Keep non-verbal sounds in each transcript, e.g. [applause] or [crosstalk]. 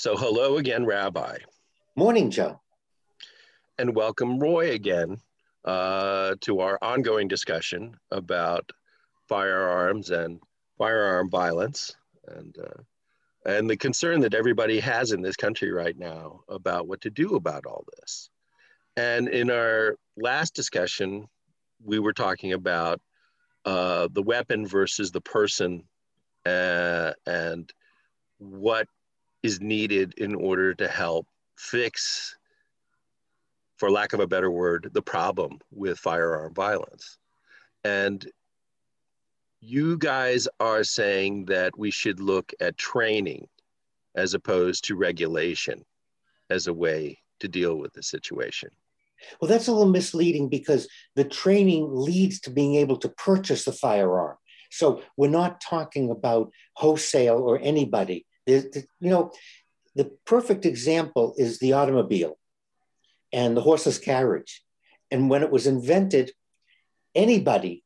So, hello again, Rabbi. Morning, Joe. And welcome, Roy, again uh, to our ongoing discussion about firearms and firearm violence and, uh, and the concern that everybody has in this country right now about what to do about all this. And in our last discussion, we were talking about uh, the weapon versus the person uh, and what is needed in order to help fix, for lack of a better word, the problem with firearm violence. And you guys are saying that we should look at training as opposed to regulation as a way to deal with the situation. Well, that's a little misleading because the training leads to being able to purchase the firearm. So we're not talking about wholesale or anybody. You know, the perfect example is the automobile and the horseless carriage. And when it was invented, anybody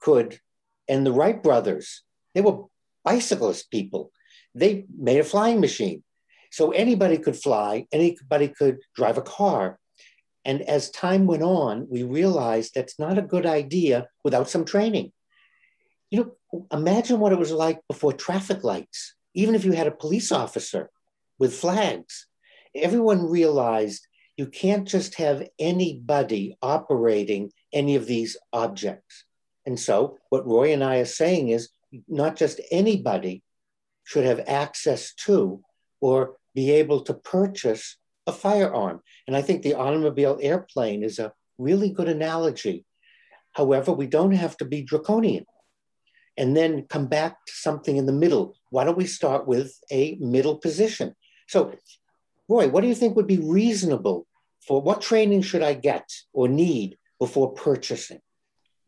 could, and the Wright brothers, they were bicyclist people. They made a flying machine. So anybody could fly, anybody could drive a car. And as time went on, we realized that's not a good idea without some training. You know, imagine what it was like before traffic lights, even if you had a police officer with flags. Everyone realized you can't just have anybody operating any of these objects. And so, what Roy and I are saying is not just anybody should have access to or be able to purchase a firearm. And I think the automobile airplane is a really good analogy. However, we don't have to be draconian and then come back to something in the middle. Why don't we start with a middle position? So, Roy, what do you think would be reasonable for what training should I get or need before purchasing?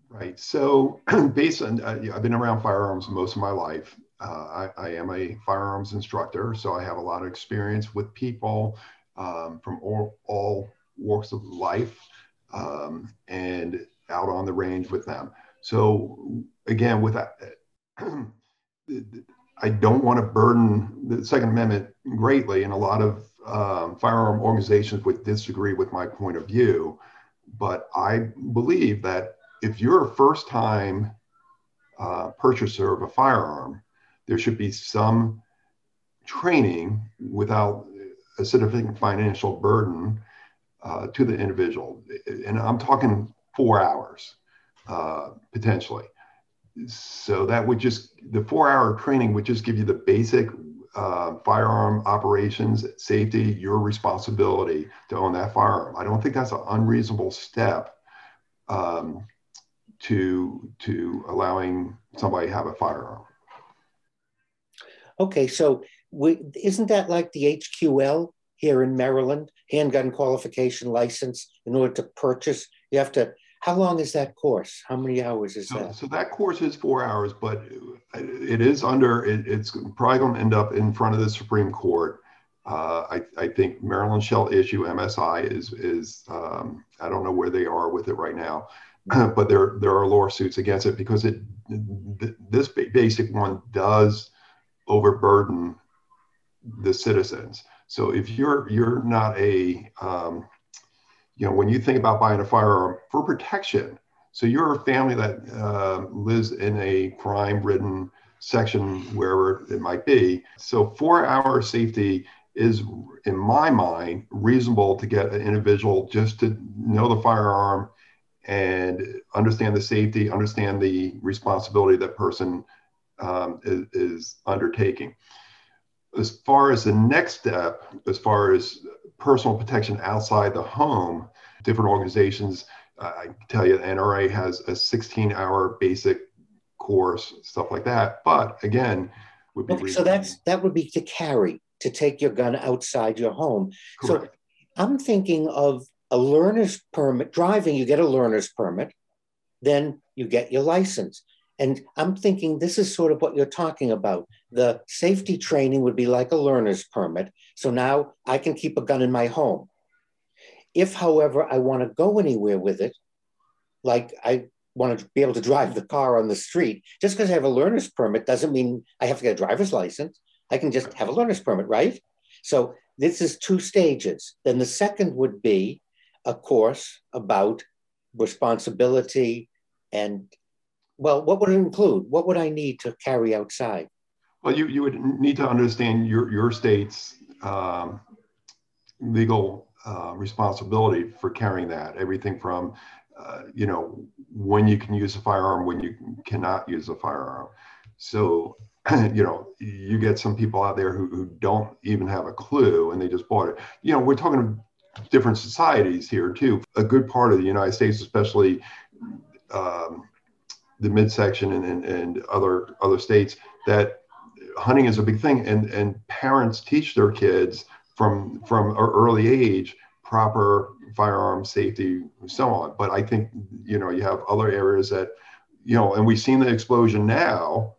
Right. So, [clears throat] based on, uh, I've been around firearms most of my life. Uh, I, I, am a firearms instructor, so I have a lot of experience with people um, from all, all, walks of life um, and out on the range with them. So, again, with that, [clears throat] I don't want to burden the Second Amendment greatly, and a lot of um, firearm organizations would disagree with my point of view. But I believe that if you're a first time uh, purchaser of a firearm, there should be some training without a significant financial burden uh, to the individual. And I'm talking four hours uh, potentially so that would just the four hour training would just give you the basic uh, firearm operations safety your responsibility to own that firearm. I don't think that's an unreasonable step um, to to allowing somebody to have a firearm. Okay so we, isn't that like the hql here in maryland? Handgun qualification license in order to purchase you have to how long is that course? How many hours is so, that? So that course is four hours, but it is under. It, it's probably going to end up in front of the Supreme Court. Uh, I, I, think Maryland shall issue MSI is is um, I don't know where they are with it right now, [clears throat] but there there are lawsuits against it because it this basic one does overburden the citizens. So if you're you're not a um, you know, when you think about buying a firearm for protection, so you're a family that uh, lives in a crime-ridden section, wherever it might be. So four-hour safety is, in my mind, reasonable to get an individual just to know the firearm and understand the safety, understand the responsibility that person um, is, is undertaking. As far as the next step, as far as personal protection outside the home, different organizations. Uh, I can tell you, the NRA has a 16 hour basic course, stuff like that. But again, would be okay, so that's that would be to carry to take your gun outside your home. Correct. So I'm thinking of a learner's permit driving. You get a learner's permit, then you get your license. And I'm thinking this is sort of what you're talking about. The safety training would be like a learner's permit. So now I can keep a gun in my home. If, however, I want to go anywhere with it, like I want to be able to drive the car on the street, just because I have a learner's permit doesn't mean I have to get a driver's license. I can just have a learner's permit, right? So this is two stages. Then the second would be a course about responsibility and, well, what would it include? What would I need to carry outside? Well, you, you would need to understand your, your state's um, legal uh, responsibility for carrying that. Everything from, uh, you know, when you can use a firearm, when you cannot use a firearm. So, [clears throat] you know, you get some people out there who, who don't even have a clue and they just bought it. You know, we're talking different societies here too. A good part of the United States, especially um, the midsection and, and, and other other states, that hunting is a big thing, and and parents teach their kids from from an early age proper firearm safety, and so on. But I think you know you have other areas that you know, and we've seen the explosion now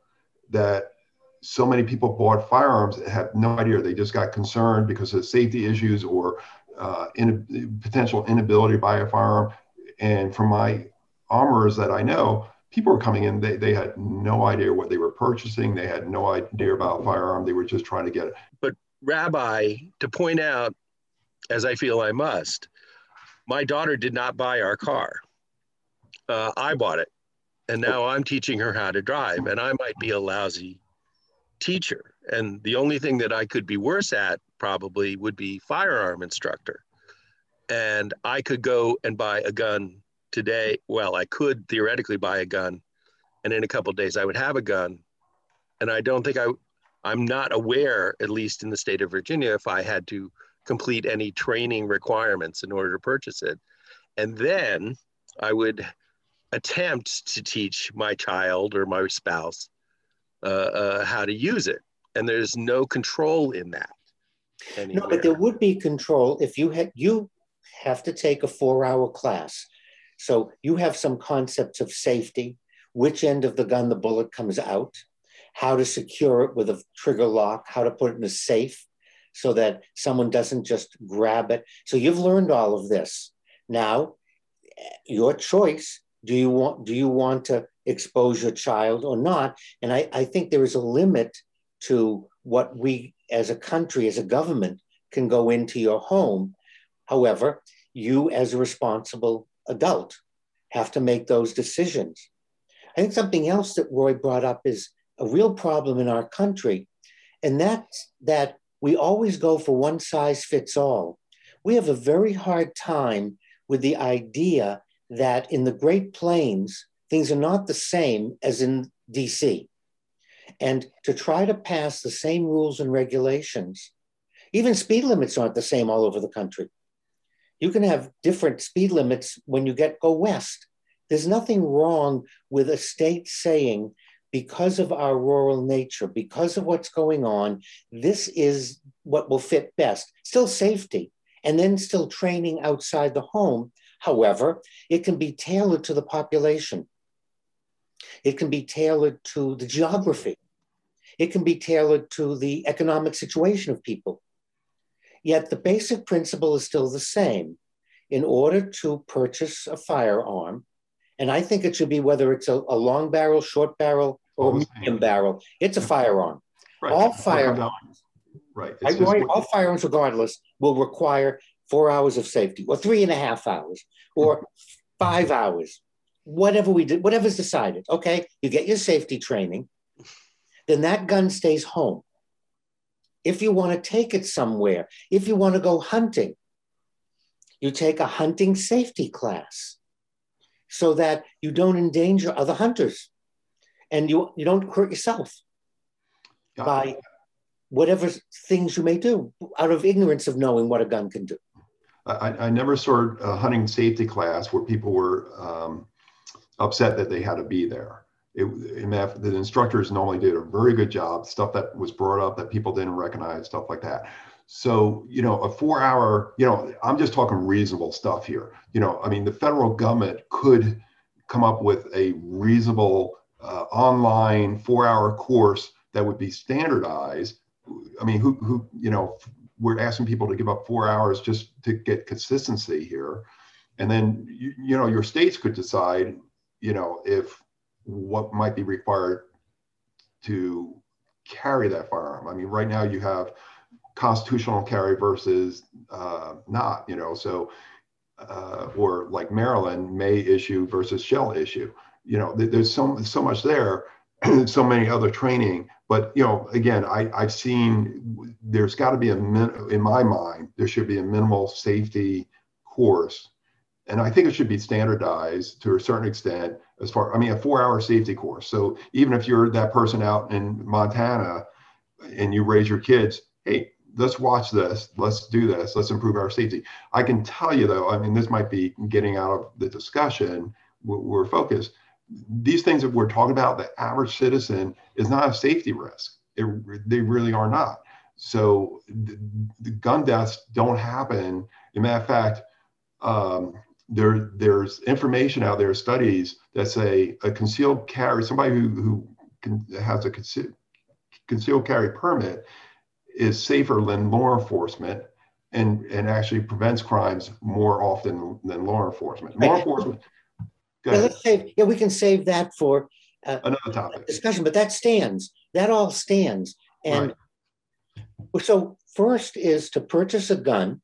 that so many people bought firearms that have no idea. They just got concerned because of safety issues or uh, in, potential inability to buy a firearm. And from my armorers that I know, people were coming in, they, they had no idea what they were purchasing. They had no idea about firearm. They were just trying to get it. But, Rabbi, to point out, as I feel I must, my daughter did not buy our car. Uh, I bought it. And now I'm teaching her how to drive, and I might be a lousy teacher. And the only thing that I could be worse at probably would be firearm instructor. And I could go and buy a gun today, well, I could theoretically buy a gun, and in a couple days I would have a gun. And I don't think I, I'm not aware, at least in the state of Virginia, if I had to complete any training requirements in order to purchase it. And then I would attempt to teach my child or my spouse uh, uh, how to use it. And there's no control in that. Anywhere. No, but there would be control if you had you have to take a four-hour class so you have some concepts of safety, which end of the gun the bullet comes out, how to secure it with a trigger lock, how to put it in a safe so that someone doesn't just grab it. So you've learned all of this. Now, your choice. Do you want do you want to expose your child or not? And I, I think there is a limit to what we as a country, as a government, can go into your home. However, you as a responsible adult have to make those decisions. I think something else that Roy brought up is a real problem in our country, and that's that we always go for one size fits all. We have a very hard time with the idea that in the Great Plains, things are not the same as in DC. And to try to pass the same rules and regulations, even speed limits aren't the same all over the country you can have different speed limits when you get go west. There's nothing wrong with a state saying, because of our rural nature, because of what's going on, this is what will fit best. Still safety, and then still training outside the home. However, it can be tailored to the population. It can be tailored to the geography. It can be tailored to the economic situation of people. Yet the basic principle is still the same. In order to purchase a firearm, and I think it should be whether it's a, a long barrel, short barrel, or medium barrel, it's a firearm. Right. All firearms, right. I, all firearms, regardless, will require four hours of safety, or three and a half hours, or five hours, whatever we did, whatever's decided. Okay, you get your safety training, then that gun stays home if you want to take it somewhere, if you want to go hunting, you take a hunting safety class so that you don't endanger other hunters and you, you don't hurt yourself yeah. by whatever things you may do out of ignorance of knowing what a gun can do. I, I never saw a hunting safety class where people were um, upset that they had to be there it, it, the instructors normally did a very good job stuff that was brought up that people didn't recognize stuff like that. So you know a four hour you know i'm just talking reasonable stuff here. You know i mean the federal government could come up with a reasonable uh, online four hour course that would be standardized. I mean who who you know we're asking people to give up four hours just to get consistency here. And then you, you know your states could decide you know if what might be required to carry that firearm. I mean, right now you have constitutional carry versus uh, not, you know, so, uh, or like Maryland may issue versus shall issue. You know, there's so, so much there, [clears throat] so many other training. But, you know, again, I, I've seen there's got to be a, min, in my mind, there should be a minimal safety course. And I think it should be standardized to a certain extent as far, I mean, a four hour safety course. So even if you're that person out in Montana and you raise your kids, hey, let's watch this, let's do this, let's improve our safety. I can tell you though, I mean, this might be getting out of the discussion, we're focused. These things that we're talking about, the average citizen is not a safety risk. It, they really are not. So the, the gun deaths don't happen. As a matter of fact, um, there, there's information out there, studies that say a concealed carry, somebody who, who can, has a concealed carry permit is safer than law enforcement and, and actually prevents crimes more often than law enforcement. Law enforcement. Yeah, let's save, yeah, we can save that for uh, another topic discussion, but that stands. That all stands. And right. so, first is to purchase a gun.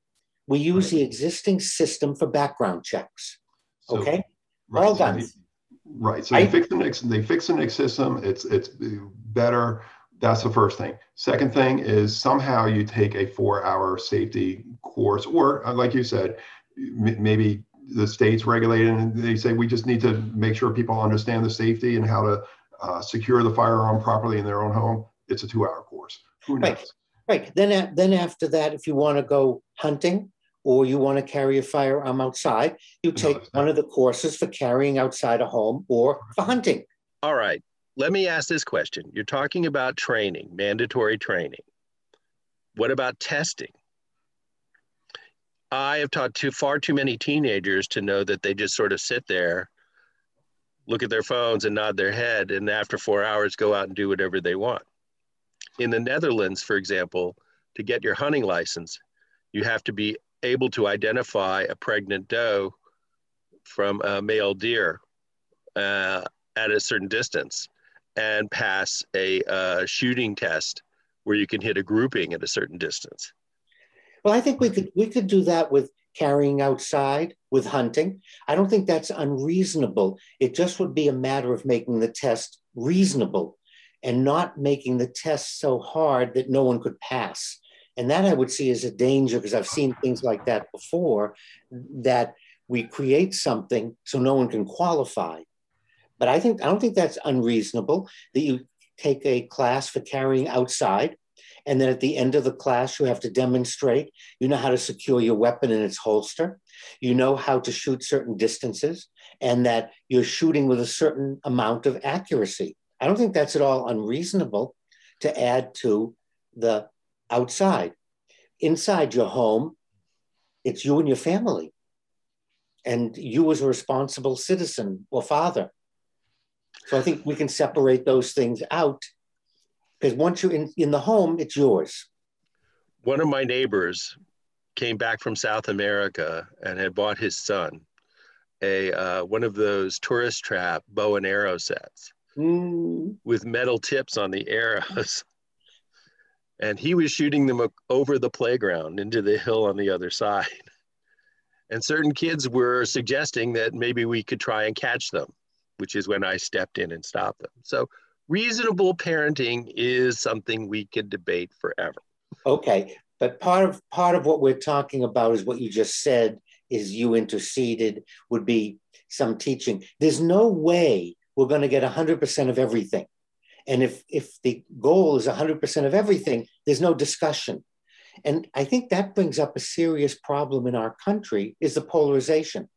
We use right. the existing system for background checks. So, okay, right. all. So right. So they fix the NICS. They fix the NICS system. It's it's better that's the first thing. Second thing is somehow you take a four hour safety course, or uh, like you said, maybe the states regulate it and they say we just need to make sure people understand the safety and how to uh, secure the firearm properly in their own home. It's a two hour course. Who knows? Right. Right. Then, then after that, if you want to go hunting or you want to carry a firearm outside, you take no, one of the courses for carrying outside a home or for hunting. All right let me ask this question. You're talking about training, mandatory training. What about testing? I have taught too far too many teenagers to know that they just sort of sit there, look at their phones and nod their head, and after four hours go out and do whatever they want. In the Netherlands, for example, to get your hunting license, you have to be able to identify a pregnant doe from a male deer uh, at a certain distance and pass a uh, shooting test where you can hit a grouping at a certain distance. Well, I think we could we could do that with carrying outside, with hunting. I don't think that's unreasonable. It just would be a matter of making the test reasonable and not making the test so hard that no one could pass. And that I would see as a danger because I've seen things like that before that we create something so no one can qualify. But I think I don't think that's unreasonable that you take a class for carrying outside, and then at the end of the class you have to demonstrate you know how to secure your weapon in its holster, you know how to shoot certain distances, and that you're shooting with a certain amount of accuracy. I don't think that's at all unreasonable to add to the outside. Inside your home, it's you and your family. And you as a responsible citizen or father so I think we can separate those things out because once you're in, in the home, it's yours. One of my neighbors came back from South America and had bought his son a uh, one of those tourist trap bow and arrow sets mm. with metal tips on the arrows. And he was shooting them over the playground into the hill on the other side. [laughs] And certain kids were suggesting that maybe we could try and catch them which is when I stepped in and stopped them. So reasonable parenting is something we could debate forever. Okay, but part of part of what we're talking about is what you just said is you interceded would be some teaching. There's no way we're going to get 100% of everything. And if if the goal is 100% of everything, there's no discussion. And I think that brings up a serious problem in our country is the polarization.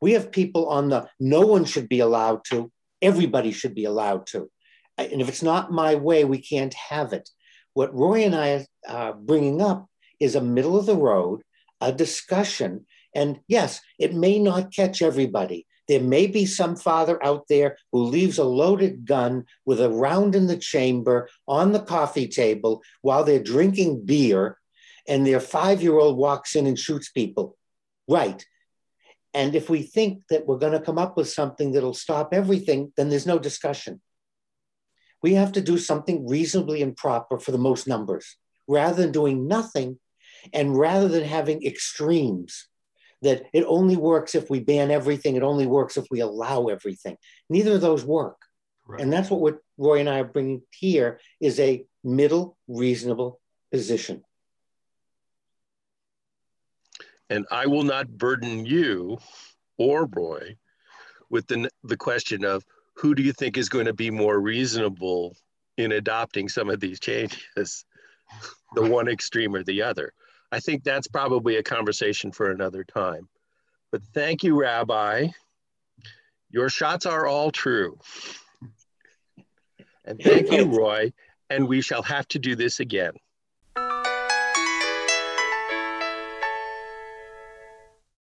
We have people on the no one should be allowed to, everybody should be allowed to. And if it's not my way, we can't have it. What Roy and I are bringing up is a middle of the road, a discussion. And yes, it may not catch everybody. There may be some father out there who leaves a loaded gun with a round in the chamber on the coffee table while they're drinking beer, and their five year old walks in and shoots people. Right. And if we think that we're going to come up with something that'll stop everything, then there's no discussion. We have to do something reasonably and proper for the most numbers. rather than doing nothing and rather than having extremes that it only works if we ban everything, it only works if we allow everything. Neither of those work. Right. And that's what we're, Roy and I are bringing here is a middle reasonable position. And I will not burden you or Roy with the, the question of who do you think is going to be more reasonable in adopting some of these changes, [laughs] the one extreme or the other. I think that's probably a conversation for another time. But thank you, Rabbi. Your shots are all true. And thank you, Roy. And we shall have to do this again.